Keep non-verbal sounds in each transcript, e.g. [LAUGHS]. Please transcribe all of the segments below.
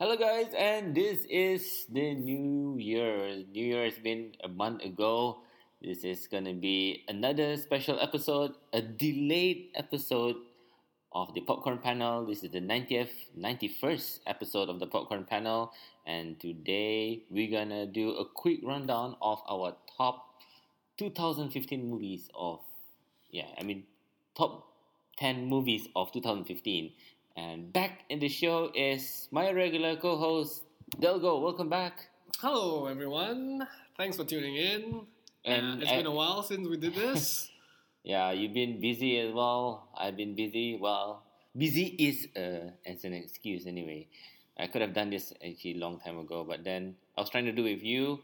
Hello, guys, and this is the new year. New Year has been a month ago. This is gonna be another special episode, a delayed episode of the Popcorn Panel. This is the 90th, 91st episode of the Popcorn Panel, and today we're gonna do a quick rundown of our top 2015 movies of, yeah, I mean, top 10 movies of 2015. And back in the show is my regular co host, Delgo. Welcome back. Hello, everyone. Thanks for tuning in. And it's I- been a while since we did this. [LAUGHS] Yeah, you've been busy as well. I've been busy. Well, busy is uh, as an excuse anyway. I could have done this actually a long time ago, but then I was trying to do it with you,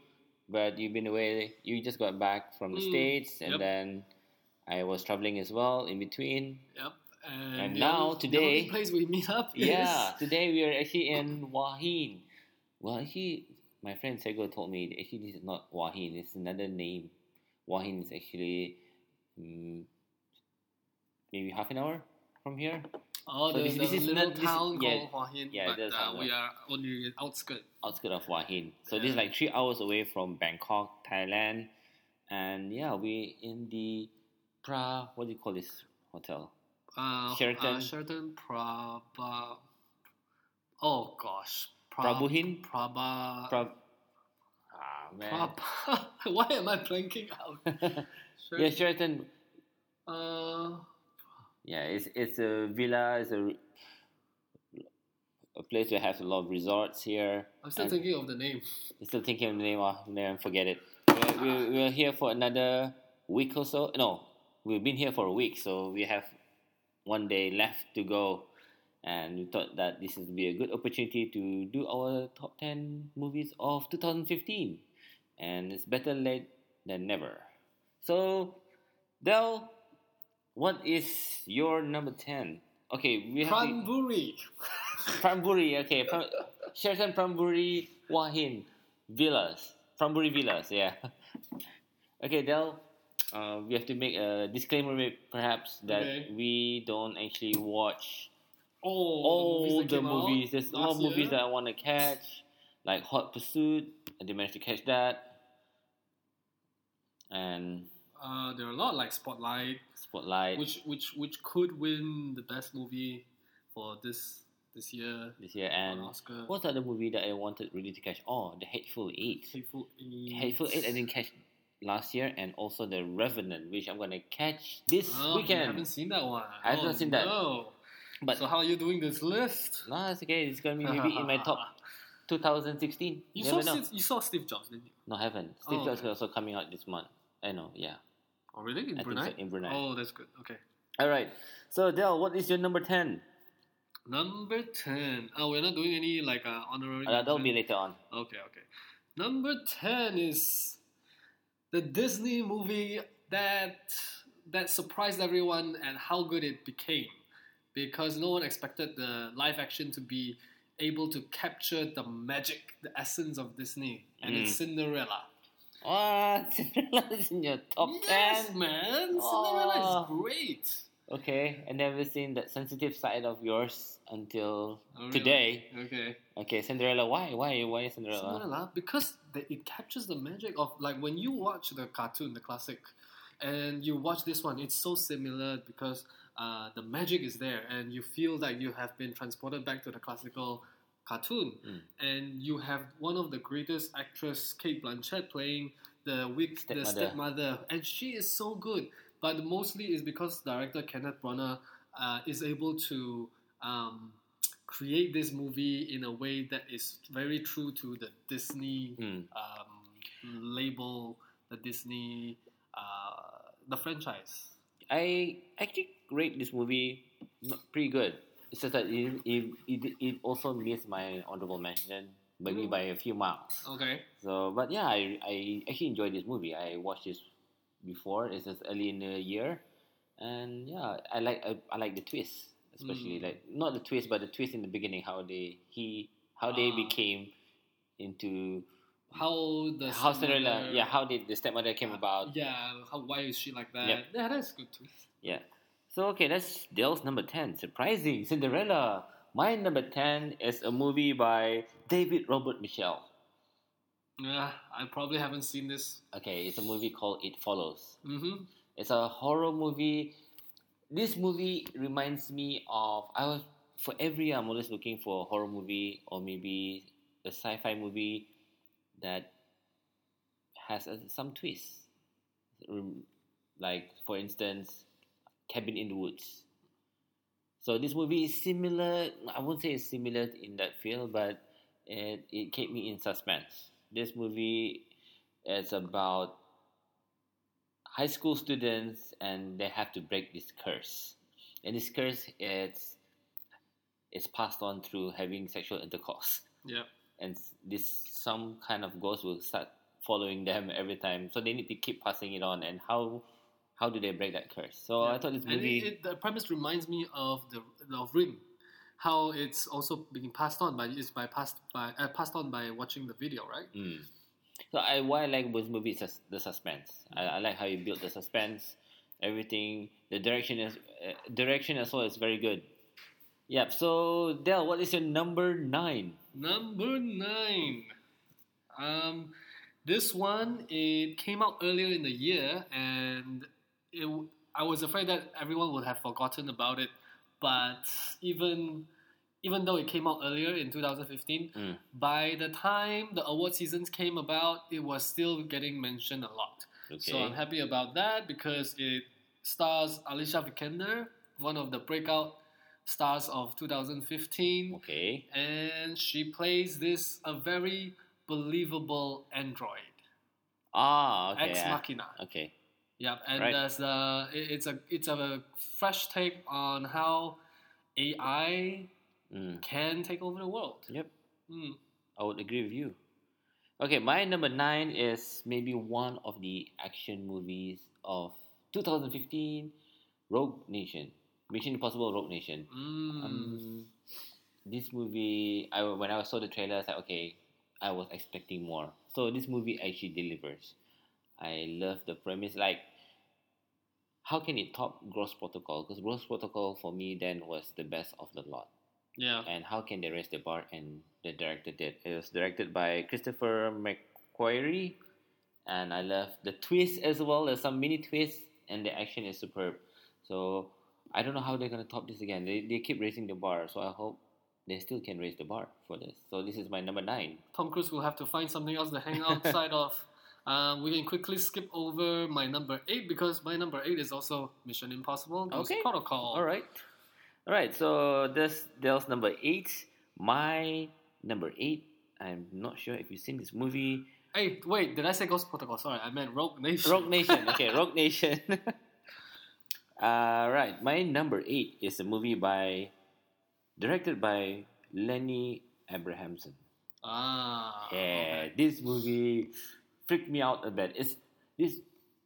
but you've been away. You just got back from the Mm, States, and yep. then I was traveling as well in between. yep. And, And now, only- today- place we meet up [LAUGHS] is Yeah, today we are actually in Hua Hin. Well, actually, my friend Sego told me actually this is not Hua Hin, it's another name. Hua Hin is actually mm, maybe half an hour from here. oh, So the, this- the this is little not- this- town yeah, called Hua Hin, yeah, but uh, we are on the outskirts. outskirts of Hua Hin. So this is like three hours away from Bangkok, Thailand. And yeah, we in the Pra, what do you call this hotel? Uh, Sheraton. Uh, Sheraton Prabha. Oh gosh. Prabuhin? Prabha. Pra, ah, man. Prabha. [LAUGHS] Why am I blanking out? [LAUGHS] yeah, Sheraton. Uh, Yeah, it's it's a villa. It's a a place that has a lot of resorts here. I'm still And- thinking of the name. I'm still thinking of the name. Oh, then forget it. We're, we're, we're here for another week or so. No, we've been here for a week, so we have one day left to go. And we thought that this would be a good opportunity to do our top 10 movies of 2015. And it's better late than never. So, Del, what is your number 10? Okay, we have the- Pranburi. Pramburi, okay. Pram, Sheraton Pranburi Wahin Villas. Pranburi Villas, yeah. [LAUGHS] Okay, Del, uh, we have to make a disclaimer perhaps that Okay. we don't actually watch Oh, all the came out movies. There's a lot of movies year. that I want to catch, like Hot Pursuit. I didn't manage to catch that. And Uh, there are a lot like Spotlight, Spotlight which which which could win the best movie for this this year. this year. And Oscar. what's the other movie that I wanted really to catch? Oh, The Hateful Eight. Hateful Eight. Hateful Eight I didn't catch last year, and also The Revenant, which I'm gonna catch this Oh, I haven't seen that one. I haven't Oh, seen that. No. But so how are you doing this list? no, it's okay. It's gonna be maybe in my top [LAUGHS] 2016. You Never saw know. Steve, you saw Steve Jobs, didn't you? No, I haven't. Steve Oh, Jobs okay. is also coming out this month. I know. Yeah. Oh really? In I Brunei? so, in Brunei. Oh, that's good. Okay. All right. So Del, what is your number ten? Number ten. Oh, we're not doing any like uh, honorary. Uh, that'll be later on. Okay, okay. Number 10 is the Disney movie that that surprised everyone and how good it became because no one expected the live action to be able to capture the magic, the essence of Disney, and it's Mm. Cinderella. What? [LAUGHS] Cinderella's in your top yes, ten? man, Cinderella Oh. is great. Okay, I never seen that sensitive side of yours until Oh, really? today. Okay. Okay, Cinderella. Why? Why? Why Cinderella? Cinderella because the, it captures the magic of like when you watch the cartoon, the classic, and you watch this one, it's so similar because uh, the magic is there, and you feel like you have been transported back to the classical cartoon, Mm. and you have one of the greatest actress, Cate Blanchett, playing the weak the Stepmother. stepmother, and she is so good. But mostly is because director Kenneth Branagh uh, is able to um, create this movie in a way that is very true to the Disney Hmm. um, label, the Disney, uh, the franchise. I actually rate this movie pretty good. It's just that it, it, it, it also missed my honorable mention, maybe Mm. by a few miles. Okay. So, but yeah, I, I actually enjoyed this movie. I watched this before. It's just early in the year, and yeah, I like I, I like the twist, especially Mm. like not the twist, but the twist in the beginning. How they he how they Ah. became into How the how Cinderella, stepmother- yeah, how did the stepmother came about? Yeah, how why is she like that? Yep. Yeah, that's good too. Yeah. So okay, that's Dale's number ten. Surprising, Cinderella. my number ten is a movie by David Robert Mitchell. Yeah, I probably haven't seen this. Okay, it's a movie called It Follows. Mm-hmm. It's a horror movie. This movie reminds me of I was for every year I'm always looking for a horror movie or maybe a sci-fi movie that has a, some twists. Like for instance, Cabin in the Woods. So this movie is similar. I won't say it's similar in that field, but it it kept me in suspense. This movie is about high school students and they have to break this curse. And this curse is it's passed on through having sexual intercourse. Yeah. And this some kind of ghost will start following them every time. So they need to keep passing it on and how how do they break that curse? So I thought this movie it, it, the premise reminds me of the of Ring, how it's also being passed on by it's by passed by uh, passed on by watching the video, right? Mm. So I what I like with movie is the suspense. I, I like how you build the suspense, everything. The direction is uh, direction as well is very good. Yep. So Del, what is your number nine? Number nine. Um, this one it came out earlier in the year, and it, I was afraid that everyone would have forgotten about it. But even even though it came out earlier in 2015, Mm. by the time the award seasons came about, it was still getting mentioned a lot. Okay. So I'm happy about that because it stars Alicia Vikander, one of the breakout stars of 2015 okay. and she plays this a very believable android, Ah. Okay. Ex. Machina. Okay. Yep, and Right. there's a it's a it's a fresh take on how AI Mm. can take over the world. Yep. Mm. I would agree with you. Okay, my number nine is maybe one of the action movies of 2015, Rogue Nation, Mission Impossible: Rogue Nation. Mm. Um, this movie, I when I saw the trailer, I was like, okay, I was expecting more. So this movie actually delivers. I love the premise. Like, how can it top Ghost Protocol? Because Ghost Protocol for me then was the best of the lot. yeah, And how can they raise the bar? And the director did. It was directed by Christopher McQuarrie, and I love the twist as well. There's some mini twists, and the action is superb. So I don't know how they're gonna top this again. They they keep raising the bar, so I hope they still can raise the bar for this. So this is my number nine. Tom Cruise will have to find something else to hang [LAUGHS] outside of. Um, we can quickly skip over my number eight because my number eight is also Mission Impossible Ghost Okay. Protocol. All right, all right. So this Del's number eight. My number eight. I'm not sure if you've seen this movie. Hey, wait, did I say Ghost Protocol? Sorry, I meant Rogue Nation. Rogue Nation. Okay, [LAUGHS] Rogue Nation. [LAUGHS] uh, right. My number eight is a movie by directed by Lenny Abrahamson. Ah. Yeah, this movie freaked me out a bit. It's this.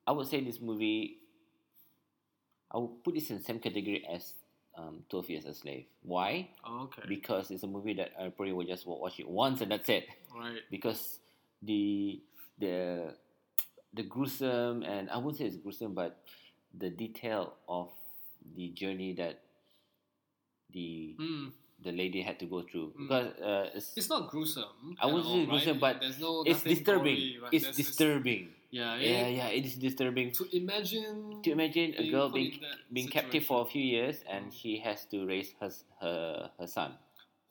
I would say this movie. I would put this in the same category as um, Twelve Years a Slave. Why? Okay. Because it's a movie that I probably will just watch it once and that's it right. because the the the gruesome and I won't say it's gruesome, but the detail of the journey that the Mm. The lady had to go through Mm. because uh, it's, It's not gruesome. I wouldn't say right? gruesome, but there's no it's disturbing. gory, right? It's There's- disturbing. yeah, Yeah, it- yeah, it is disturbing. To imagine. To imagine a girl being in being captive for a few years and she has to raise her her her son.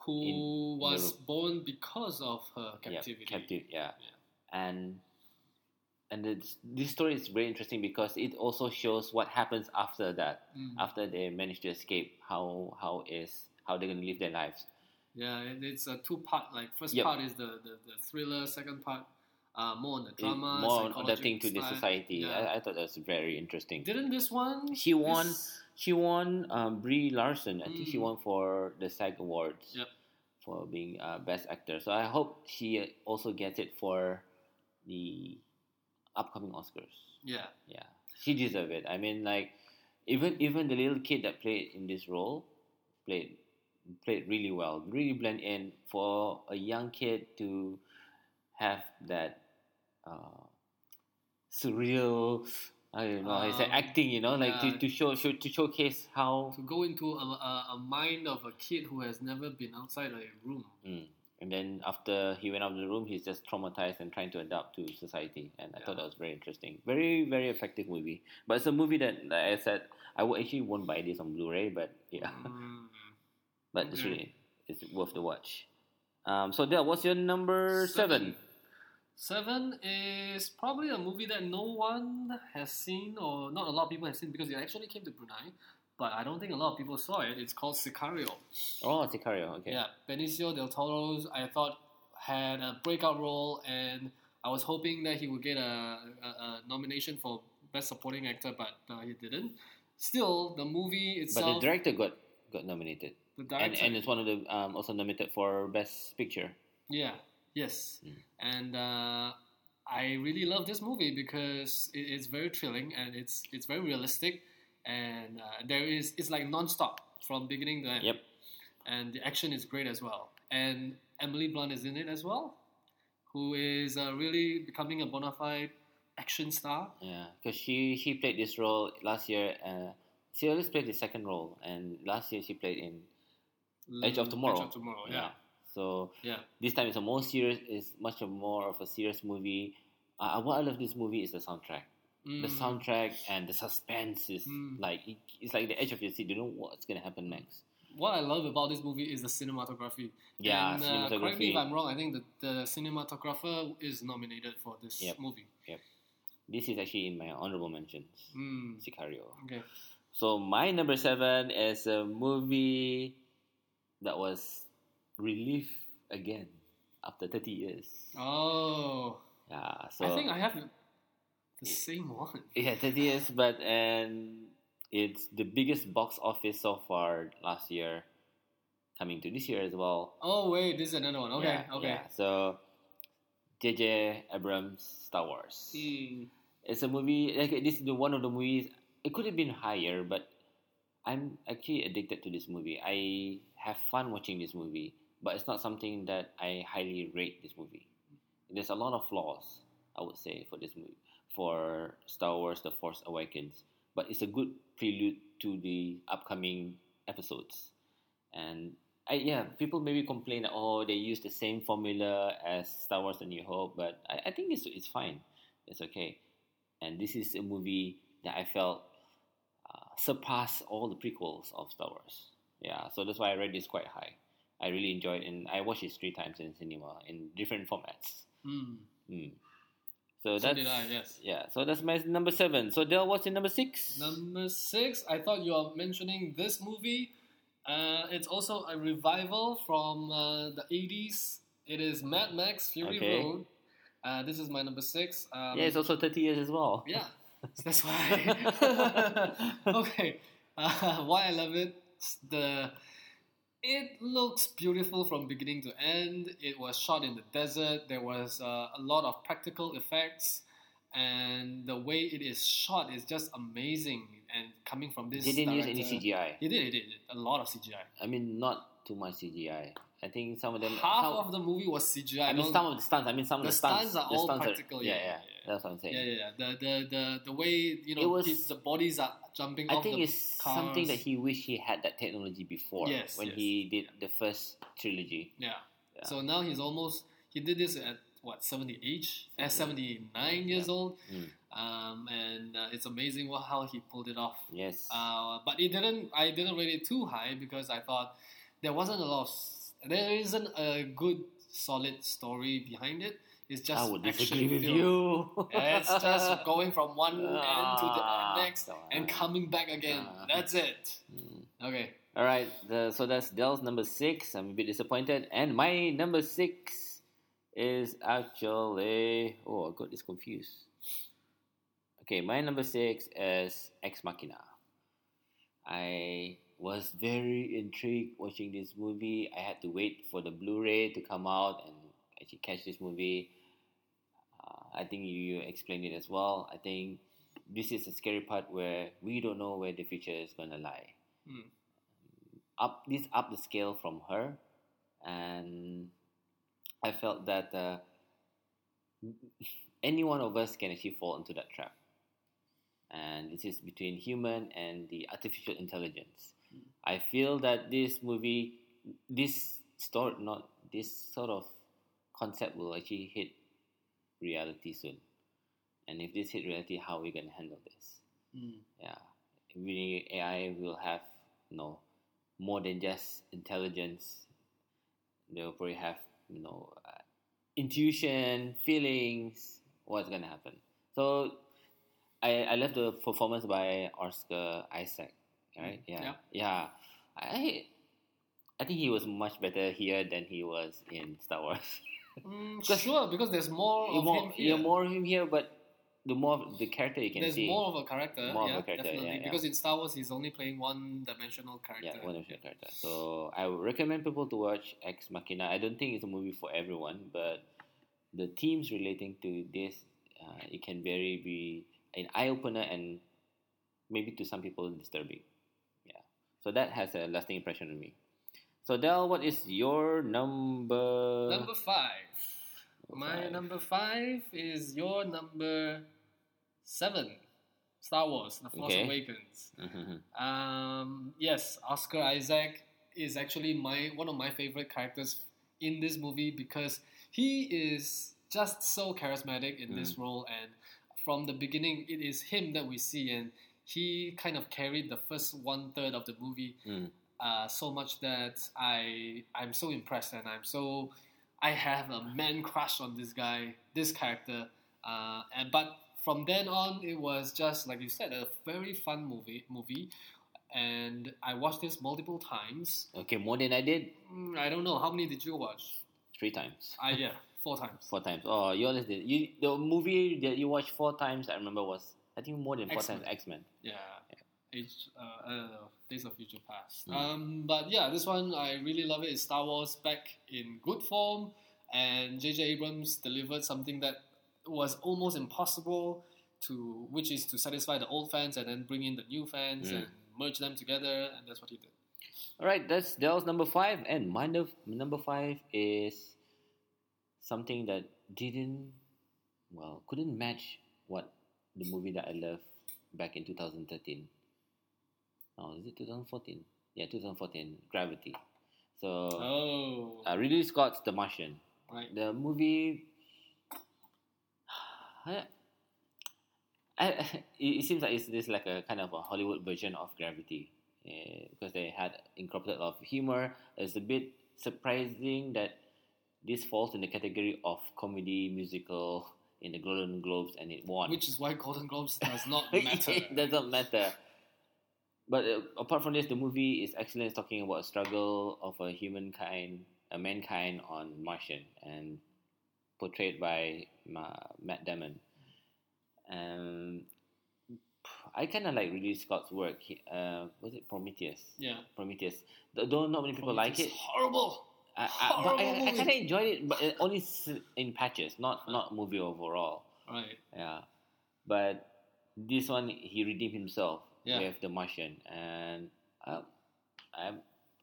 who was born because of her Yeah, captivity. captive. Yeah. Yeah. and and this, this story is very interesting because it also shows what happens after that. Mm. After they manage to escape, how how is how they're gonna live their lives. Yeah, it's a two part. Like first Yep. part is the, the, the thriller. Second part, uh, more on the It- drama. more on adapting to the society. Yeah. I, I thought that was very interesting. Didn't this one? She won. this- She won um, Brie Larson. I think she Mm. won for the SAG Awards Yep. for being uh, best actor. So I hope she also gets it for the upcoming Oscars. Yeah. Yeah, she deserves it. I mean, like even even the little kid that played in this role played played really well. Really blend in for a young kid to have that uh, surreal I don't know. it's like Um, acting, you know, like to, yeah. to show, show to showcase how. to go into a, a, a mind of a kid who has never been outside of a room. Mm. And then after he went out of the room, he's just traumatized and trying to adapt to society. And I thought that was very interesting. Very, very effective movie. But it's a movie that, like I said, I would actually won't buy this on Blu-ray. But yeah, Mm. But it's okay. really it's worth the watch. Um, so Del, what's your number seven? Seven is probably a movie that no one has seen, or not a lot of people have seen, because it actually came to Brunei. But I don't think a lot of people saw it. It's called Sicario. Oh, Sicario. Okay. Yeah, Benicio del Toro's I thought had a breakout role, and I was hoping that he would get a, a, a nomination for best supporting actor, but uh, he didn't. Still, the movie itself. But the director got got nominated, the and director, and it's one of the um, also nominated for best picture. yeah, yes, Mm. and uh, I really love this movie because it, it's very thrilling and it's it's very realistic, and uh, there is it's like non-stop from beginning to end. Yep. and the action is great as well. And Emily Blunt is in it as well, who is uh, really becoming a bona fide action star. Yeah, because she she played this role last year. Uh, she always played the second role, and last year she played in Edge of Tomorrow. Edge of Tomorrow, yeah. So Yeah. this time it's a more serious. It's much more of a serious movie. Uh, what I love this movie is the soundtrack. The Mm. soundtrack and the suspense is Mm. like it, it's like the edge of your seat. You know what's gonna happen next. What I love about this movie is the cinematography. Yeah, and, uh, correct me if I'm wrong. I think the, the cinematographer is nominated for this Yep. movie. This is actually in my honorable mentions. Mm. Sicario. Okay. So my number seven is a movie that was relief again after thirty years. Oh, Yeah, so I think I have the same one. [LAUGHS] yeah, thirty years, but and it's the biggest box office so far last year, coming to this year as well. Oh wait, this is another one. Okay, Yeah, okay. yeah. So, J.J. Abrams Star Wars. Mm. It's a movie like this is the one of the movies. It could have been higher, but I'm actually addicted to this movie. I have fun watching this movie, but it's not something that I highly rate this movie. There's a lot of flaws, I would say, for this movie for Star Wars: The Force Awakens, but it's a good prelude to the upcoming episodes. And I, yeah, people maybe complain that oh they use the same formula as Star Wars: The New Hope, but I, I think it's it's fine. It's okay. And this is a movie that I felt uh, surpassed all the prequels of Star Wars. Yeah, so that's why I rate this quite high. I really enjoyed it, and I watched it three times in cinema in different formats. Mm. Mm. So So that's did I, yes. yeah. So that's my number seven. So Del, what's your number six? Number six, I thought you are mentioning this movie. Uh, it's also a revival from uh, the 80s. It is Mad Max Fury Okay. Road. Uh, this is my number six. Um, yeah, it's also thirty years as well. yeah, [LAUGHS] that's why. [LAUGHS] okay, uh, [LAUGHS] why I love it. The it looks beautiful from beginning to end. It was shot in the desert. There was uh, a lot of practical effects, and the way it is shot is just amazing. And coming from this, They didn't use any CGI. It did. It did. A lot of CGI. I mean, not too much CGI. I think some of them. Half some, of the movie was CGI. I mean, some of the stunts. I mean, some of the the stunts. stunts are all stunts practical, yeah, yeah, yeah, yeah. That's what I'm saying. Yeah, yeah, yeah. The the the, the way you know was- kids- the bodies are jumping I think it's cars. something that he wished he had that technology before Yes, when yes. he did the first trilogy. Yeah. Yeah. So now he's almost he did this at what seventy age at seventy nine years old, Mm. um, and uh, it's amazing what, how he pulled it off. Yes. Uh, but it didn't. I didn't rate it too high because I thought there wasn't a lot. Of, there isn't a good solid story behind it. It's just I would disagree with film. you. It's just going from one end to the Ah, next and coming back again. Ah. That's it. Mm. Okay. All right, the, so that's Del's number six. I'm a bit disappointed, and my number six is actually oh, I got this confused. Okay, my number six is Ex Machina. I was very intrigued watching this movie. I had to wait for the Blu-ray to come out and actually catch this movie. Uh, I think you explained it as well. I think this is the scary part where we don't know where the future is gonna lie Hmm. up this up the scale from her, and I felt that uh, [LAUGHS] any one of us can actually fall into that trap. and this is between human and the artificial intelligence. Mm. I feel that this movie, this story, not this sort of concept will actually hit reality soon. And if this hit reality, how are we gonna handle this? Mm. Yeah, we AI will have you know more than just intelligence. They'll probably have you know uh, intuition, feelings. What's gonna happen? So, I I love the performance by Oscar Isaac. Right? Yeah, Yeah. yeah. I I think he was much better here than he was in Star Wars. [LAUGHS] Mm, sure, because there's more of more, him here. More of him here, but the more of the character you can There's see. more of a character. More of a character, definitely. yeah, yeah. Because in Star Wars, he's only playing one-dimensional character. Yeah, one of your character. So I would recommend people to watch Ex Machina. I don't think it's a movie for everyone, but the themes relating to this, uh, it can very be an eye opener and maybe to some people disturbing. Yeah. So that has a lasting impression on me. So Del, what is your number? Number five. Number My five. number five is your number seven. Star Wars: The Force Okay. Awakens. Mhm. Um, yes, Oscar Isaac is actually my one of my favorite characters in this movie because he is just so charismatic in this role, and from the beginning, it is him that we see, and he kind of carried the first one third of the movie Mm. Uh, so much that I I'm so impressed, and I'm so I have a man crush on this guy, this character, uh, and but from then on, it was just like you said, a very fun movie. Movie, and I watched this multiple times. Okay, more than I did. Mm, I don't know how many did you watch? Three times. I yeah, four times. Four times. Oh, you always did. You the movie that you watched four times. I remember was I think more than four X-Men. times X Men. Yeah. Age, uh, I don't know, Days of Future Past. Mm. Um, but yeah, this one I really love it. It's Star Wars back in good form, and J.J. Abrams delivered something that was almost impossible to, which is to satisfy the old fans and then bring in the new fans Mm. and merge them together, and that's what he did. All right, that's Del's number five, and my num- number five is something that didn't, well, couldn't match what the movie that I loved back in 2013. Oh, is it 2014? Yeah, 2014, Gravity. So, Oh, uh, Ridley Scott's The Martian. right. The movie, [SIGHS] I, I, [LAUGHS] it it seems like it's this like a kind of a Hollywood version of Gravity, uh, because they had incorporated a lot of humor. It's a bit surprising that this falls in the category of comedy musical in the Golden Globes, and it won. Which is why Golden Globes does not [LAUGHS] matter. it doesn't matter. But uh, apart from this, the movie is excellent. It's talking about a struggle of a humankind, a mankind on Martian, and portrayed by Ma- Matt Damon. Um, I kind of like Ridley Scott's work. He, uh, was it Prometheus? yeah. Prometheus. Th- Though not many people like it. Horrible. I, I, but I, I kind of enjoyed it, but it only in patches, not not movie overall. Right. Yeah, but this one he redeemed himself Yeah. with the Martian, and I, I,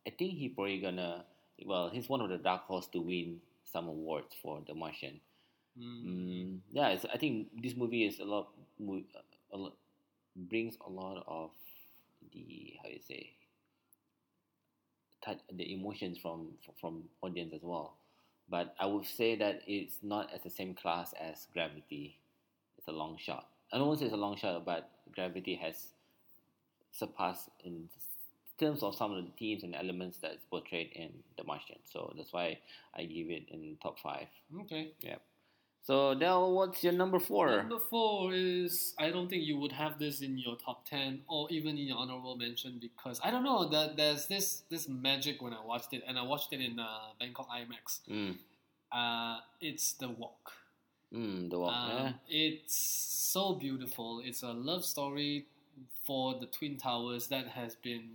I think he probably gonna. Well, he's one of the dark horse to win some awards for the Martian. Mm. Mm, yeah, it's, I think this movie is a lot, a lot brings a lot of the how you say touch the emotions from from audience as well. But I would say that it's not as the same class as Gravity. It's a long shot. I don't want to say it's a long shot, but Gravity has surpassed in terms of some of the themes and elements that's portrayed in The Martian. So that's why I give it in top five. Okay. Yeah. So Del, what's your number four? Number four is I don't think you would have this in your top ten or even in your honorable mention because I don't know that there's this this magic when I watched it and I watched it in uh, Bangkok IMAX. Mm, Uh, it's the walk. mm, the walk. Um, yeah. It's so beautiful. It's a love story for the Twin Towers that has been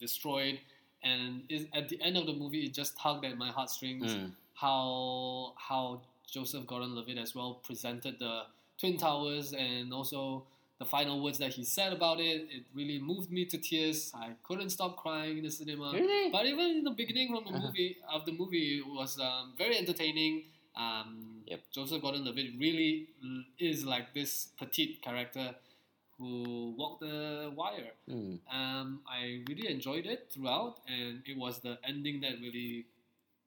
destroyed, and is, at the end of the movie, it just tugged at my heartstrings Mm, how how Joseph Gordon-Levitt as well presented the Twin Towers and also the final words that he said about it. It really moved me to tears. I couldn't stop crying in the cinema. really? But even in the beginning from the Uh-huh. movie of the movie it was um, very entertaining. Um, Yep. Joseph Gordon-Levitt really is like this petite character who walked the wire. Mm. Um, I really enjoyed it throughout, and it was the ending that really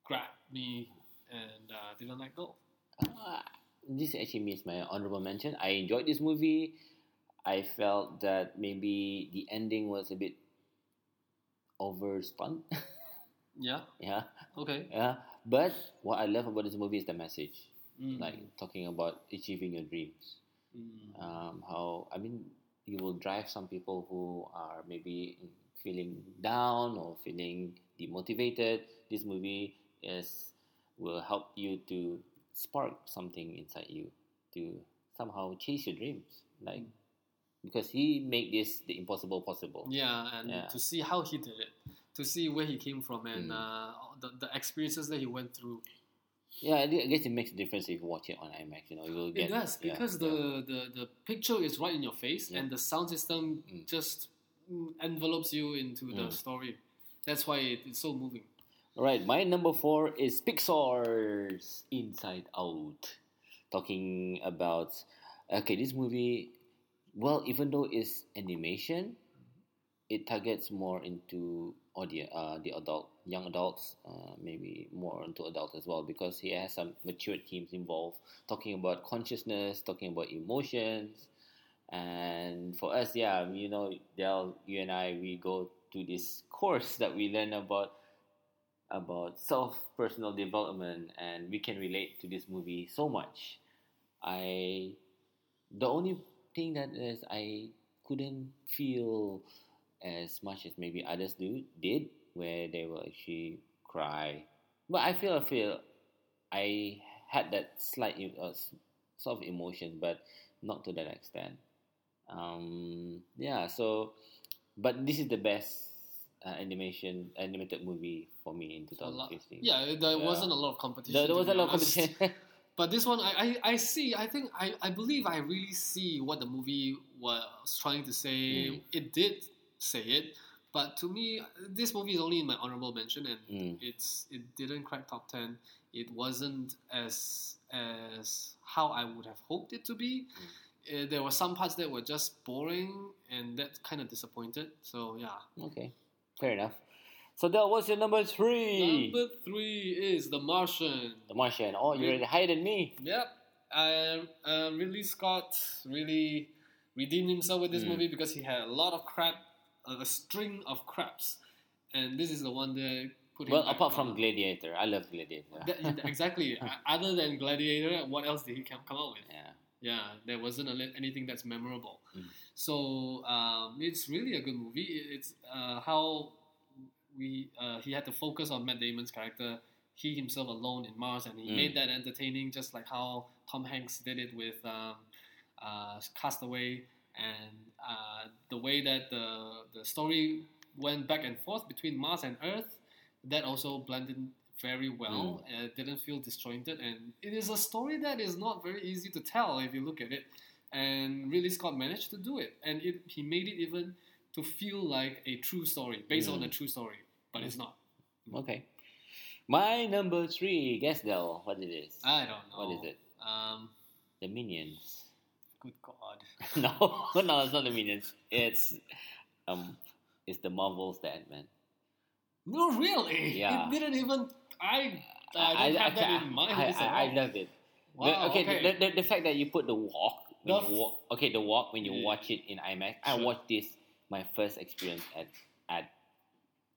grabbed me and uh, didn't let go. Uh, this actually means my honorable mention. I enjoyed this movie. I felt that maybe the ending was a bit overspun. [LAUGHS] Yeah. yeah, Okay. yeah. But what I love about this movie is the message, Mm. like talking about achieving your dreams. Mm. Um, how I mean, you will drive some people who are maybe feeling down or feeling demotivated. This movie is will help you to spark something inside you to somehow chase your dreams. Like because he made this the impossible possible. Yeah, and Yeah. to see how he did it, to see where he came from, and Mm. uh, the, the experiences that he went through. Yeah, I guess it makes a difference if you watch it on IMAX. You know, you will get it does because yeah. the, the the picture is right in your face, Yeah. and the sound system Mm. just mm, envelopes you into the Mm. story. That's why it, it's so moving. All right, my number four is Pixar's Inside Out. Talking about, okay, this movie, well, even though it's animation, it targets more into audience, uh, the adult, young adults, uh, maybe more into adults as well, because he has some mature themes involved, talking about consciousness, talking about emotions, and for us, yeah, you know, Del, you and I, we go to this course that we learn about about self personal development and we can relate to this movie so much. I the only thing that is I couldn't feel as much as maybe others do did where they will actually cry. But I feel I feel I had that slight uh, sort of emotion, but not to that extent. Um, yeah, so but this is the best uh, animation animated movie for me in 2015. Yeah, there Yeah. wasn't a lot of competition. there, there was a lot of competition. [LAUGHS] But this one, I, I, I see. I think I, I believe I really see what the movie was trying to say. Mm. It did say it, but to me, this movie is only in my honorable mention, and Mm. it's it didn't crack top ten. It wasn't as as how I would have hoped it to be. Uh, there were some parts that were just boring, and that kind of disappointed. So yeah. okay, fair enough. So that was your number three, Number three is The Martian. The Martian. Oh, you're already higher than me. Yep. Uh, uh, Ridley Scott really redeemed himself with this Mm. movie because he had a lot of crap, a, string of craps, and this is the one they put. him. Well, apart from Gladiator, I love Gladiator. That- exactly. [LAUGHS] Other than Gladiator, what else did he come, come out with? yeah. Yeah, there wasn't a, anything that's memorable. Mm. So um, it's really a good movie. It's uh, how we uh, he had to focus on Matt Damon's character, he himself alone in Mars, and he Mm. made that entertaining, just like how Tom Hanks did it with um, uh, Castaway, and uh, the way that the the story went back and forth between Mars and Earth, that also blended very well. Uh, it didn't feel disjointed, and it is a story that is not very easy to tell if you look at it. And Ridley Scott managed to do it, and it, he made it even to feel like a true story, based on Mm. a true story, but it's not. Okay. My number three, guess though, what it is? I don't know. What is it? Um, The Minions. Good God. [LAUGHS] no, [LAUGHS] no, it's not the Minions. It's um, it's the Marvels, the Ant Man. No, really. Yeah. It didn't even. I. I don't have that in mind. I, I, I love it. The- okay, okay. The, the, the fact that you put the walk, The walk okay, the walk when you Yeah. watch it in IMAX. Sure. I watched this my first experience at at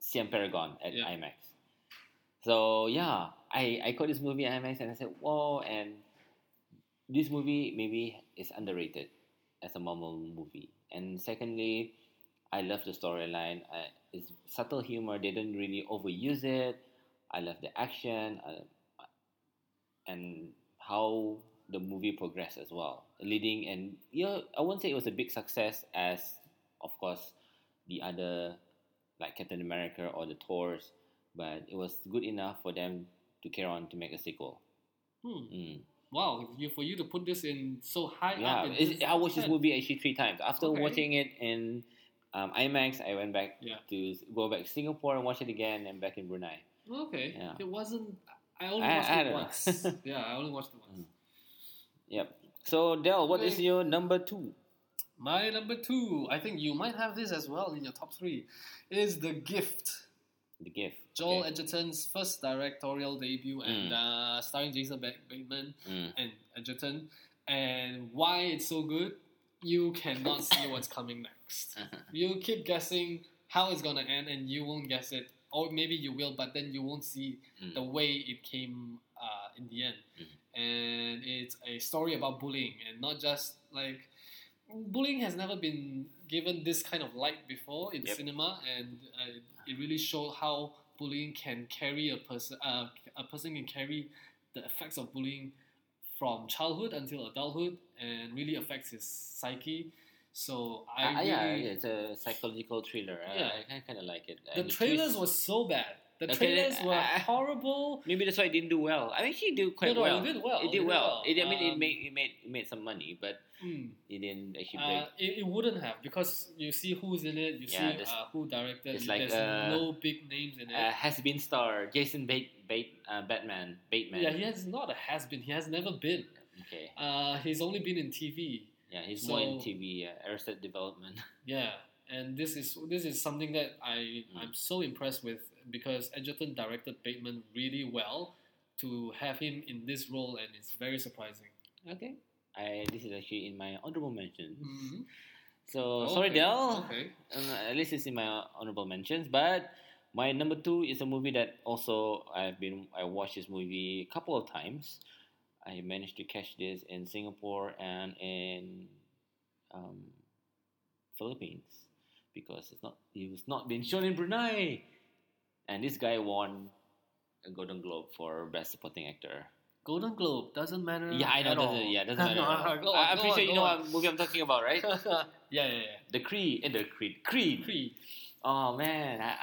Siam Paragon at Yeah. IMAX. So yeah, I I caught this movie at IMAX and I said, whoa, and this movie maybe is underrated as a Marvel movie. And secondly, I love the storyline. Uh, it's subtle humor. They didn't really overuse it. I love the action uh, and how the movie progressed as well. Leading and yeah, I won't say it was a big success as, of course, the other like Captain America or the Thors, but it was good enough for them to carry on to make a sequel. Hmm. Mm. Wow, you, for you to put this in so high Yeah, up. I watched this movie actually three times. After Okay. watching it in um, IMAX, I went back Yeah. to go back to Singapore and watch it again, and back in Brunei. Okay. Yeah. It wasn't. I only watched I it once. [LAUGHS] yeah, I only watched it once. Yep. So Del, what is Okay. your number two? My number two, I think you might have this as well in your top three, is The Gift. The Gift. Joel okay. Edgerton's first directorial debut, and Mm. uh, starring Jason Bateman Mm. and Edgerton. And why it's so good, you cannot see [LAUGHS] what's coming next. [LAUGHS] You keep guessing how it's gonna end, and you won't guess it, or maybe you will, but then you won't see Mm. the way it came uh, in the end. Mhm. And it's a story about bullying, and not just like bullying has never been given this kind of light before in Yep. cinema, and uh, it really showed how bullying can carry a person. Uh, a person can carry the effects of bullying from childhood until adulthood, and really affects his psyche. So I Ah, really, yeah, it's a psychological thriller. I- Yeah. I, kind of like it. the trailers twist- were so bad. The Okay, trailers then, were uh, horrible. Maybe that's why it didn't do well. I mean, it did quite No, no, well. it did well, It it did did well. well. It, I mean, it Um, made it made it made some money, but Mm. it didn't actually break. Uh, it, it wouldn't have because you see who's in it, you Yeah, see uh, who directed. it's like, There's uh, no big names in it. uh, has been star Jason Bate, Bate uh, Batman Bateman. yeah, he has not a has been. He has never been. okay. Uh, he's only been in TV. Yeah, he's more in TV. Uh, Arrested Development. [LAUGHS] Yeah, and this is this is something that I Mm. I'm so impressed with because Edgerton directed Bateman really well to have him in this role, and it's very surprising. okay. I this is actually in my honorable mentions. Mhm. So sorry, Okay, Del. Okay. Uh, at least it's in my honorable mentions. But my number two is a movie that also I've been I watched this movie a couple of times. I managed to catch this in Singapore and in um, Philippines because it's not it was not being shown in Brunei, and this guy won a Golden Globe for best supporting actor. Golden Globe doesn't matter. Yeah, I know. Doesn't, yeah, doesn't matter. [LAUGHS] at. Go on, I- I'm go pretty on, sure you know on. what movie I'm talking about, right? [LAUGHS] yeah, yeah, yeah. the Creed, and the Creed, Creed. Creed. Oh man, I,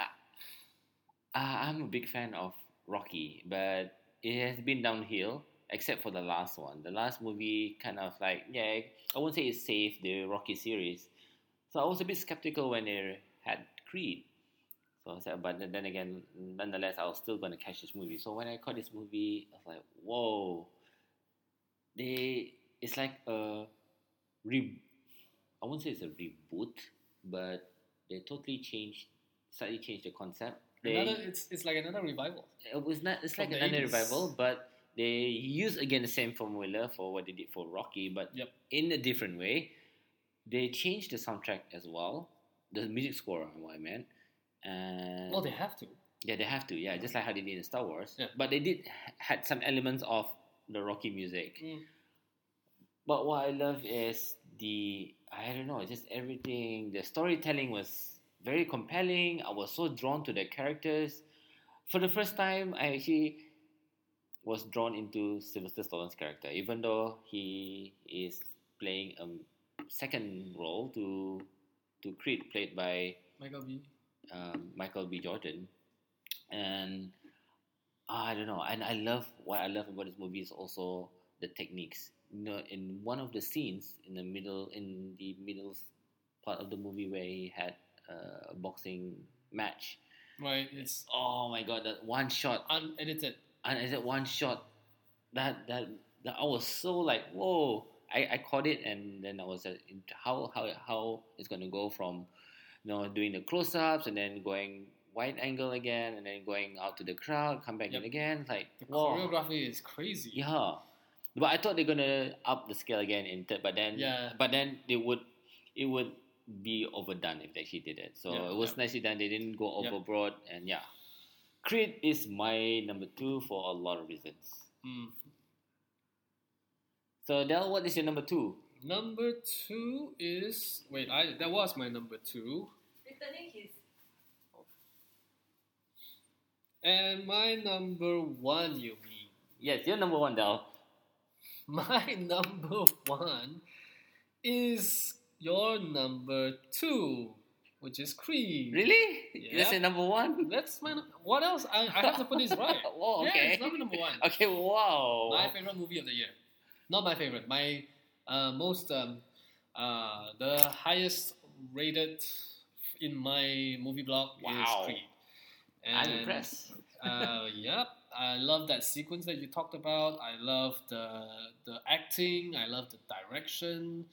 I, I- I'm a big fan of Rocky, but it has been downhill except for the last one. The last movie kind of like yeah, I won't say it saved the Rocky series. So I was a bit skeptical when they had Creed. So I but then again, nonetheless, I was still gonna catch this movie. So when I caught this movie, I was like, whoa, they it's like a re. I won't say it's a reboot, but they totally changed, slightly changed the concept. They, Another, it's it's like another revival. it was not. It's From like another 80s. revival, but they use again the same formula for what they did for Rocky, but Yep. in a different way. They changed the soundtrack as well, the music score. What I meant, and Well, they have to. yeah, they have to. Yeah, just like how they did in Star Wars. Yeah. But they did had some elements of the Rocky music. Mm. But what I love is the I don't know, just everything. The storytelling was very compelling. I was so drawn to the characters. For the first time, I actually was drawn into Sylvester Stallone's character, even though he is playing a second role to to Creed, played by Michael B. um, Michael B. Jordan, and I don't know. And I love what I love about this movie is also the techniques. You know, in one of the scenes in the middle, in the middle part of the movie where he had a boxing match. Right. It's Oh my god, that one shot, unedited. it one shot? That that that I was so like whoa. I, I caught it and then I was like, how how how it's gonna go from you know doing the close ups and then going wide angle again and then going out to the crowd, come back in again. Like The whoa. choreography is crazy. Yeah. But I thought they're gonna up the scale again in third, but then Yeah. but then they would it would be overdone if they actually did it. So it was yeah. nicely done. They didn't go Yep. overboard and yeah. Creed is my number two for a lot of reasons. Mm. So Del, what is your number two? Number two is wait. I that was my number two, Returning his and my number one. You mean Yes, your number one, Del. [LAUGHS] my number one is your number two, which is Creed. Really? Yeah. That's your number one? That's my. What else? I, I have to put this right. [LAUGHS] Whoa, Yeah, okay. it's number number one. [LAUGHS] Okay, wow. My favorite movie of the year. Not my favorite. My uh, most um, uh, the highest rated in my movie blog Wow. is Creed. I'm And, impressed. uh, [LAUGHS] yep, I love that sequence that you talked about. I love the the acting. I love the direction.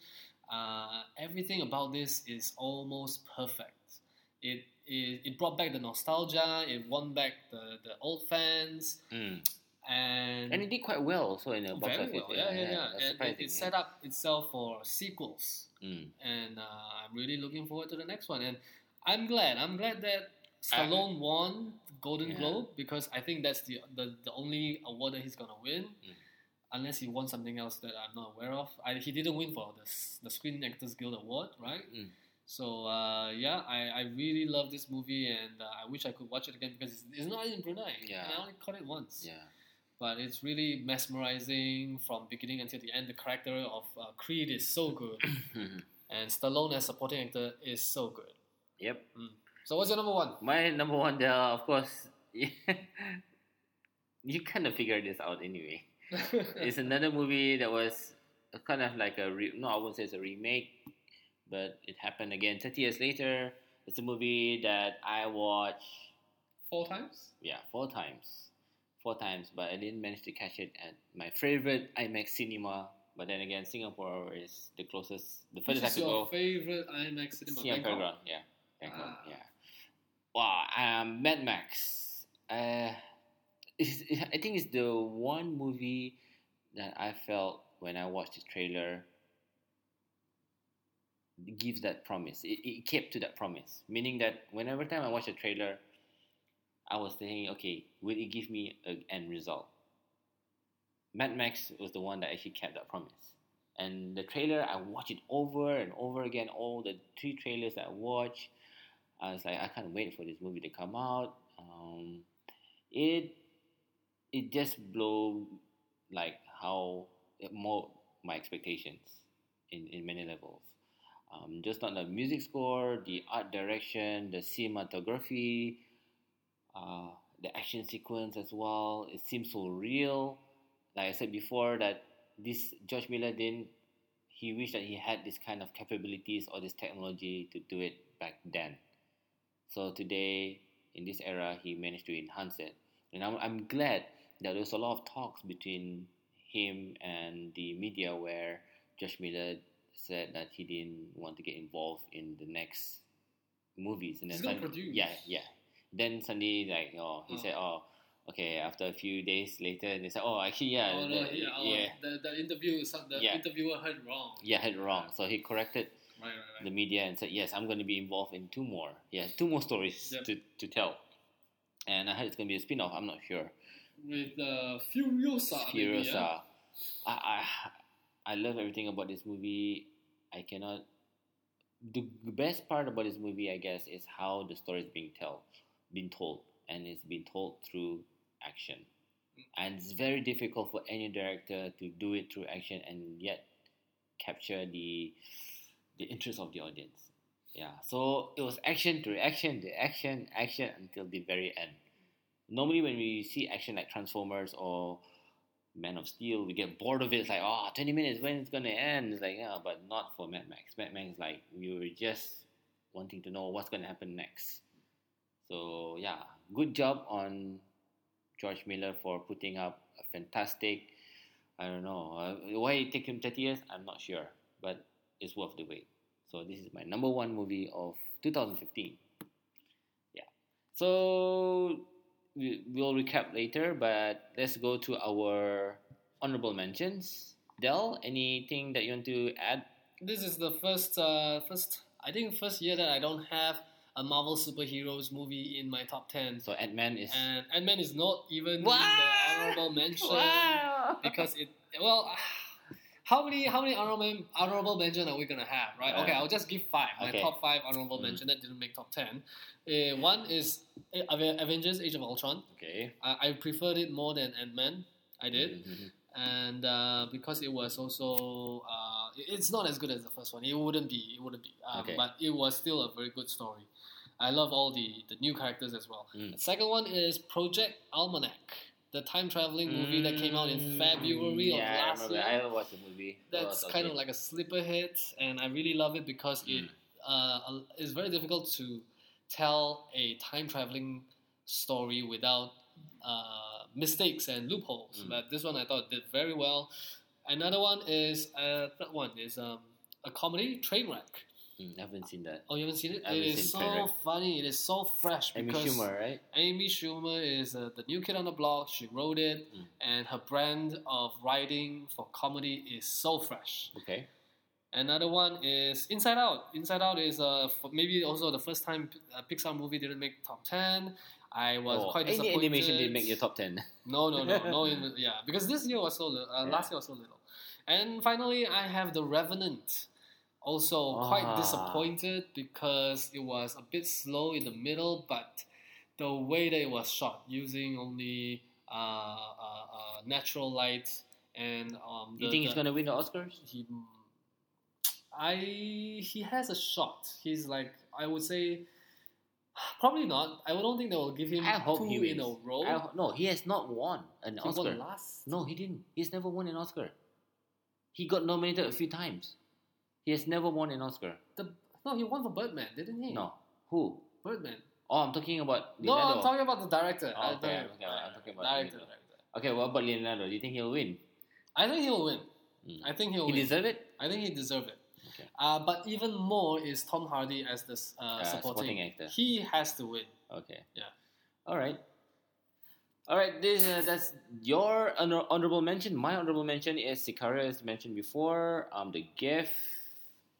Uh, everything about this is almost perfect. It, it it brought back the nostalgia. It won back the, the old fans, Mm. And, And it did quite well also in the box office. well. Yeah, yeah, yeah. that's And it, it set up itself for sequels. Mm. and uh, I'm really looking forward to the next one. And I'm glad. I'm glad that Stallone won Golden Yeah. Globe because I think that's the, the the only award that he's gonna win, Mm. unless he won something else that I'm not aware of. I, he didn't win for the the Screen Actors Guild Award, right? Mm. So uh, yeah, I, I really love this movie, and uh, I wish I could watch it again because it's, it's not in Brunei. Yeah. and I only caught it once. Yeah. But it's really mesmerizing from beginning until the end. The character of uh, Creed is so good, [COUGHS] mm-hmm. and Stallone as supporting actor is so good. yep. Mm. So what's your number one? My number one, there, of course, [LAUGHS] you kind of figured this out anyway. [LAUGHS] It's another movie that was kind of like a re- no, I wouldn't say it's a remake, but it happened again 30 years later. It's a movie that I watched, Four times. yeah, four times, four times, but I didn't manage to catch it at my favorite IMAX cinema. But then again, Singapore is the closest, the furthest I could your go. favorite IMAX cinema? Bangkok? Paragon, yeah, Bangkok, Ah. yeah. Wow, um, Mad Max. Uh, I think it's the one movie that I felt when I watched the trailer gives that promise. It, it kept to that promise, meaning that whenever time I watch a trailer, I was thinking, okay, will it give me an end result? Mad Max was the one that actually kept that promise. And the trailer, I watched it over and over again. All the three trailers that I watched, I was like, I can't wait for this movie to come out. Um, it it just blew like how more my expectations in, in many levels. Um, just on the music score, the art direction, the cinematography, uh, the action sequence as well. It seems so real. Like I said before, that this George Miller didn't. He wished that he had this kind of capabilities or this technology to do it back then. So today, in this era, he managed to enhance it, and I'm, I'm glad that there was a lot of talks between him and the media where George Miller said that he didn't want to get involved in the next movies. And then sudden- produce. Yeah, yeah. Then suddenly, like, oh, he Oh. said, oh, okay. After a few days later, they said, oh, actually, yeah, oh, no, yeah, oh, yeah, The, the interview, the Yeah. interviewer heard wrong. yeah, it wrong. So he corrected Right, right, the media and said, yes, I'm going to be involved in two more. Yeah, two more stories Yep. to, to tell. And I heard it's going to be a spin off. I'm not sure. With uh, Furiosa. maybe, yeah? I, I I love everything about this movie. I cannot. The best part about this movie, I guess, is how the story is being told, being told, and it's been told through action. And it's very difficult for any director to do it through action and yet capture the the interest of the audience. Yeah, so it was action to action to action, action until the very end. Normally, when we see action like Transformers or Man of Steel, we get bored of it. It's like, oh, 20 minutes, when it's to end? It's like, yeah, but not for Mad Max. Mad Max is like, we were just wanting to know what's to happen next. So, yeah, good job on George Miller for putting up a fantastic, I don't know, uh, why it took him 30 years, I'm not sure, but it's worth the wait. So, this is my number one movie of 2015. Yeah. So, we, we'll recap later, but let's go to our honorable mentions. Del, anything that you want to add? This is the first, uh, first, I think, first year that I don't have a Marvel superheroes movie in my top 10. So Ant Man is And Ant Man is not even Wow! the honorable mention wow [LAUGHS] because it, well, how many how many honorable honorable mention are we gonna have, right? Okay, Uh, I'll just give five. My okay. top five honorable Mm. mention that didn't make top ten. Uh, one is uh, Avengers: Age of Ultron. okay. I, I preferred it more than Ant Man. I did, Mhm. and uh, because it was also uh, it's not as good as the first one. It wouldn't be. It wouldn't be. Um, Okay. But it was still a very good story. I love all the the new characters as well. Mm. The second one is Project Almanac, the time traveling movie that came out in Mm, February of last I remember. year. I haven't watched the movie. That's kind okay. of like a sleeper hit, and I really love it because it Mm. uh, it's very difficult to tell a time traveling story without uh, mistakes and loopholes. Mm. But this one I thought did very well. Another one is uh, third one is um, a comedy, Trainwreck. Mm, I haven't seen that. Oh, you haven't seen it? I haven't is seen so Trainwreck. funny. It is so fresh Amy because Schumer, right? Amy Schumer is uh, the new kid on the block. She wrote it, Mm. and her brand of writing for comedy is so fresh. Okay. Another one is Inside Out. Inside Out is uh, maybe also the first time a Pixar movie didn't make top ten. I was Oh, quite any disappointed. animation didn't make your top ten. [LAUGHS] No, no, no, no. In, yeah, because this year was so little. Uh, Yeah. Last year was so little. And finally, I have The Revenant. Also, quite Ah. disappointed because it was a bit slow in the middle, but the way that it was shot, using only uh, uh, uh, natural light and um, you the- think he's the- gonna win the Oscars? he I he has a shot. He's like I would say probably not. I don't think they will give him I hope two in wins. a row. I no, he has not won an he Oscar. won last. No, he didn't. He's never won an Oscar. He got nominated a few times. He has never won an Oscar. The, no, he won for Birdman, didn't he? No. Who? Birdman. Oh, I'm talking about Leonardo. No, I'm talking about the director. Oh, I'm okay, talking- okay, I'm talking about director. Leonardo. director. Okay, what about Leonardo? Do you think he'll win? I think he'll win. Mm. I think he'll He deserve it? I think he deserved it. Okay. Uh, but even more is Tom Hardy as the uh, supporting. supporting actor. He has to win. Okay. Yeah. All right. All right. This uh, that's your honor- honorable mention. My honorable mention is Sicario, as mentioned before. Um, The Gift.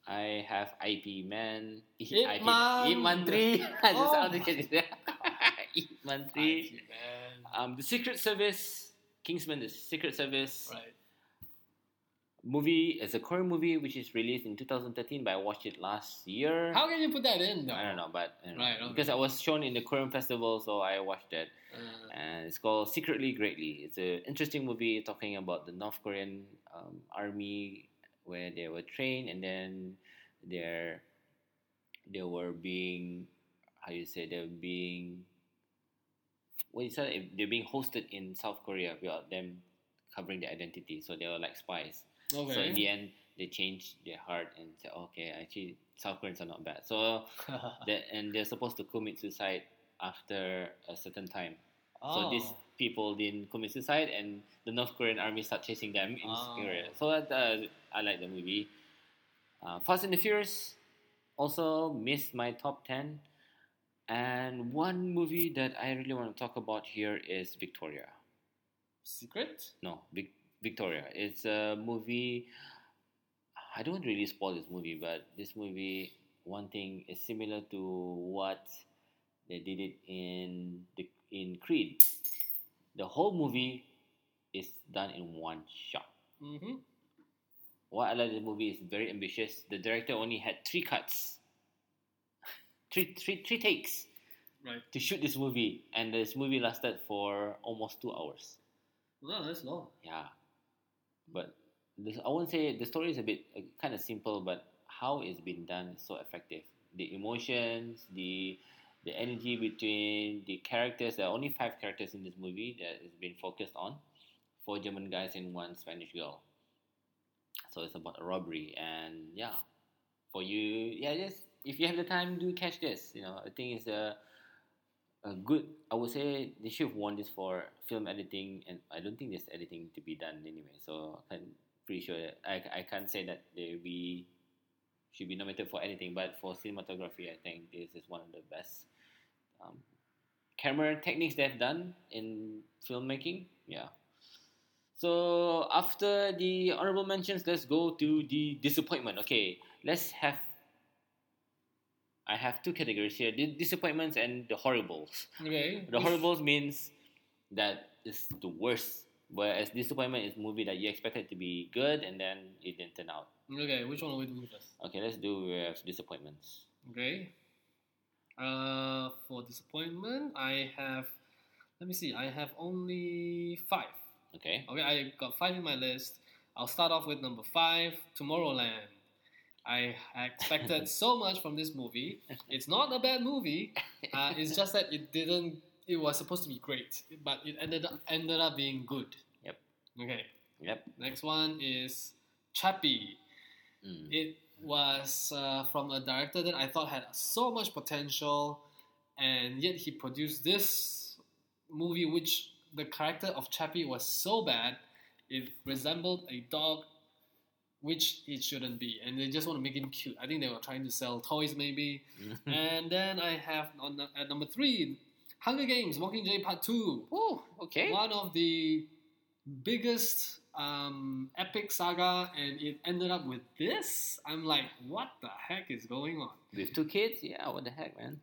I have IP Man. Ip IP Man. Ip Man Three. I just Oh sounded it. Ip Man Three. Thank you, man. Um, The Secret Service. Kingsman: The Secret Service. Right. Movie is a Korean movie which is released in 2013, but I watched it last year. How can you put that in? Though? I don't know, but I don't know. Right, okay. because I was shown in the Korean festival, so I watched it. Uh, and it's called Secretly Greatly. It's an interesting movie talking about the North Korean um, army where they were trained and then they're they were being how you say they're being what you said they're being hosted in South Korea without them covering their identity. So they were like spies. okay. So in the end, they changed their heart and said, okay, actually South Koreans are not bad. So [LAUGHS] that and they're supposed to commit suicide after a certain time. So oh. these people didn't commit suicide, and the North Korean army start chasing them in Oh. Korea. So that, uh, I like the movie. Uh, Fast and the Furious also missed my top ten. And one movie that I really want to talk about here is Victoria. Secret? No, Vic- Victoria. It's a movie. I don't really spoil this movie, but this movie, one thing is similar to what they did it in the in Creed. The whole movie is done in one shot. Mm-hmm. What I like the movie is very ambitious. The director only had three cuts, [LAUGHS] three three three takes Right. to shoot this movie, and this movie lasted for almost two hours. No, that's long. Yeah, but this, I won't say the story is a bit uh, kind of simple, but how it's been done is so effective. The emotions, the the energy between the characters. There are only five characters in this movie that has been focused on. Four German guys and one Spanish girl. So it's about a robbery, and yeah, for you, yeah, just if you have the time, do catch this. You know, I think it's a a good. I would say they should have won this for film editing, and I don't think there's editing to be done anyway. So I'm pretty sure that I, I can't say that they be should be nominated for anything, but for cinematography, I think this is one of the best um, camera techniques they've done in filmmaking. Yeah. So after the honorable mentions, let's go to the disappointment. Okay, let's have. I have two categories here: the disappointments and the horribles. Okay. The horribles means that it's the worst, whereas disappointment is movie that you expected to be good and then it didn't turn out. Okay, which one are we doing first? Okay, let's do with disappointments. Okay. Uh, for disappointment, I have. Let me see. I have only five. Okay. Okay, I got five in my list. I'll start off with number five, Tomorrowland. I expected [LAUGHS] so much from this movie. It's not a bad movie. [LAUGHS] Uh, it's just that it didn't. It was supposed to be great, but it ended up ended up being good. Yep. Okay. Yep. Next one is Chappie. Mm. It was uh, from a director that I thought had so much potential, and yet he produced this movie, which the character of Chappie was so bad, it resembled a dog which it shouldn't be, and they just want to make him cute. I think they were trying to sell toys, maybe. and then I have on the- at number three, Hunger Games: Walking Mockingjay Part Two. Oh, okay. One of the biggest um, epic saga, and it ended up with this. I'm like, what the heck is going on? With two kids, yeah. What the heck, man?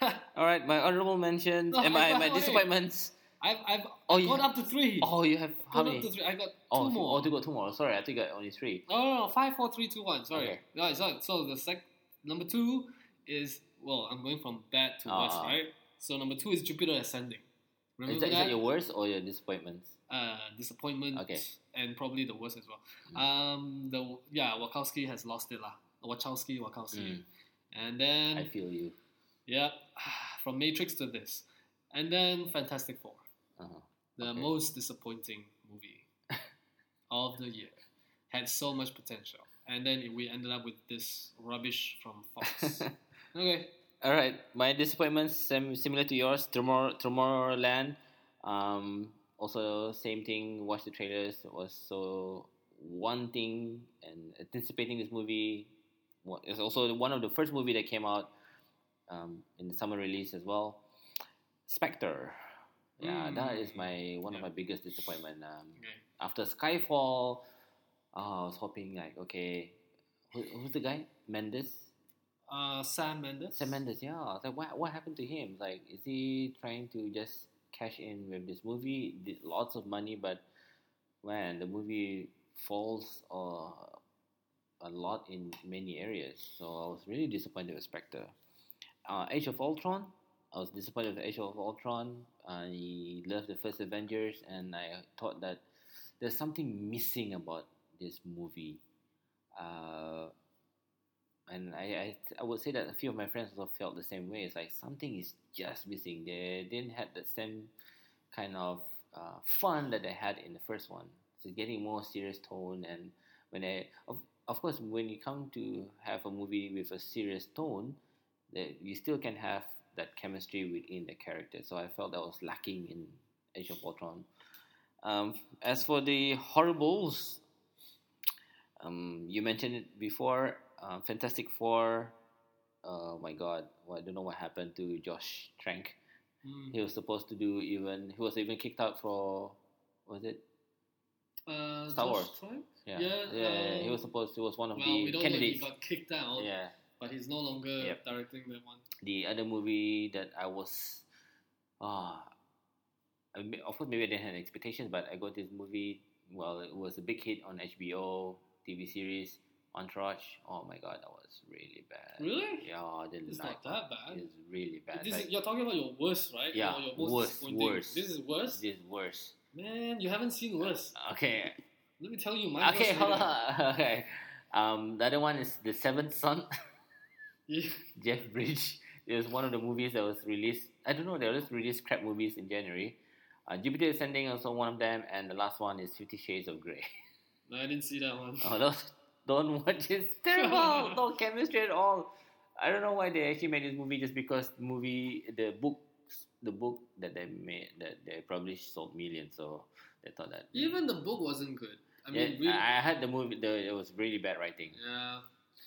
[LAUGHS] All right, my honorable mention [LAUGHS] No, and my, my disappointments. I've, I've Oh, gone you- up to three. Oh, you have how many? up to three. I got Oh, two more. oh, you got two more. Sorry, I think I got only three. Oh, no, no, five, four, three, two, one. Sorry. Okay. Right, so, so the sec number two is well, I'm going from bad to Ah. right? So number two is Jupiter Ascending. Remember Is that, is that? that your worst or your disappointments? uh, disappointment Okay. and probably the worst as well. Mm. Um, the yeah, Wachowski has lost it lah. Wachowski, Wachowski, Mm, and then I feel you. yeah, [SIGHS] from Matrix to this, and then Fantastic Four, Uh-huh. the Okay. most disappointing movie [LAUGHS] of the year, had so much potential, and then we ended up with this rubbish from Fox. [LAUGHS] okay, All right, my disappointment sim- similar to yours. Tomorrow, Tomorrowland. Um, also, same thing. Watch the trailers. Was so wanting and anticipating this movie. It's also one of the first movie that came out um, in the summer release as well. Spectre. Yeah, that is Mm. my one of my biggest disappointment. Um, okay. after Skyfall, oh, I was hoping like okay, who, who's the guy? Mendes. Uh, Sam Mendes. Sam Mendes, yeah. Like, what, what happened to him? Like, is he trying to just cash in with this movie? Did lots of money, but when the movie falls uh, a lot in many areas. So I was really disappointed with Spectre. Uh, Age of Ultron, I was disappointed with Age of Ultron. I loved the first Avengers, and I thought that there's something missing about this movie. Uh, and I, I I would say that a few of my friends also felt the same way. It's like something is just missing. They didn't have the same kind of uh, fun that they had in the first one. So getting more serious tone, and when they of, of course when you come to have a movie with a serious tone, that you still can have that chemistry within the character. So I felt that was lacking in Age of Ultron. Um, as for the horribles, um, you mentioned it before. Uh, Fantastic Four. Oh my God! Well, I don't know what happened to Josh Trank. Mm. He was supposed to do even. He was even kicked out for. Was it? Uh, Star Josh Wars. Trank? Yeah. Yeah, yeah, He uh, was supposed. He was one of Well, the we don't candidates. know if he got kicked out, Yeah. but he's no longer Yep. directing that one. The other movie that I was. Ah. I mean, of course, maybe I didn't have expectations, but I got this movie. Well, it was a big hit on HBO TV series Entourage. Oh my god, that was really bad. Really? Yeah, I didn't It's like not that bad. It's really bad. This Like, is, you're talking about your worst, right? Yeah, Or your most worst, worst. This is worse. this is worse. Man, you haven't seen worse. Okay, Let me tell you my okay, worst hold later. on. [LAUGHS] Okay, um, the other one is the Seventh Son. [LAUGHS] Yeah. [LAUGHS] Jeff Bridge. It was one of the movies that was released. I don't know. They just released crap movies in January. Uh, Jupiter Ascending also one of them, and the last one is Fifty Shades of Grey. [LAUGHS] No, I didn't see that one. Oh, those don't watch it. It's terrible. [LAUGHS] no chemistry at all. I don't know why they actually made this movie just because the movie the book, the book that they made that they published sold millions, so they thought that Even the book wasn't good. I yeah, mean, really. I I had the movie. The, it was really bad writing. yeah.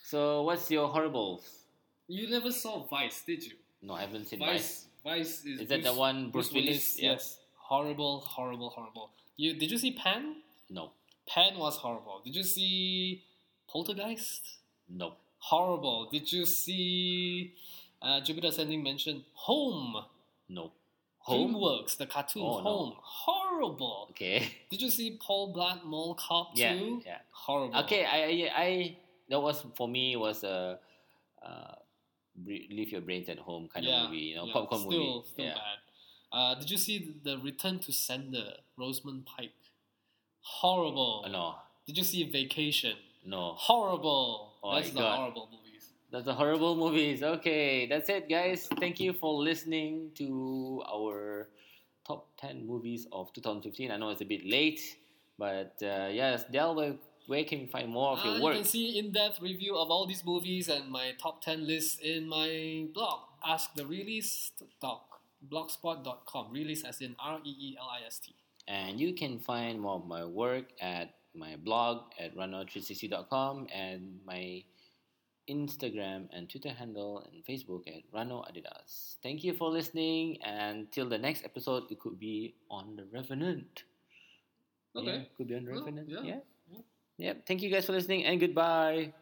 So what's your horribles? You never saw Vice, did you? No, I haven't seen Vice. Vice. Vice is. Is that the one Bruce, Willis? Yeah. Yes. Horrible, horrible, horrible. You did you see Pan? No, Pan was horrible. Did you see Poltergeist? no. Horrible. Did you see uh, Jupiter Ascending mentioned Home? No. Home? DreamWorks, the cartoon Oh, no. Home. Horrible. Okay. [LAUGHS] Did you see Paul Blart Mall Cop Yeah. 2? Yeah. Horrible. Okay. I, I I that was for me was a uh, bre- leave your brains at home kind Yeah, of movie. You know, yeah, popcorn still, movie. Still yeah. bad. Uh, did you see the Return to Sender, Rosamund Pike? Horrible. Uh, no. Did you see Vacation? No. Horrible. Oh That's the God. horrible movies. That's the horrible movies. Okay, that's it, guys. Thank you for listening to our top 10 movies of 2015. I know it's a bit late, but uh, yes, Del, where can we find more of Uh, work? you can see in-depth review of all these movies and my top 10 list in my blog. Ask the release doc, blogspot.com. Release as in R E E L I S T. And you can find more of my work at my blog at rano360.com and my Instagram and Twitter handle and Facebook at Rano Adidas. Thank you for listening, and till the next episode, it could be on the Revenant. Okay. Yeah, could be on the Well, Revenant. yeah. Yeah. Yep. Thank you guys for listening, and goodbye.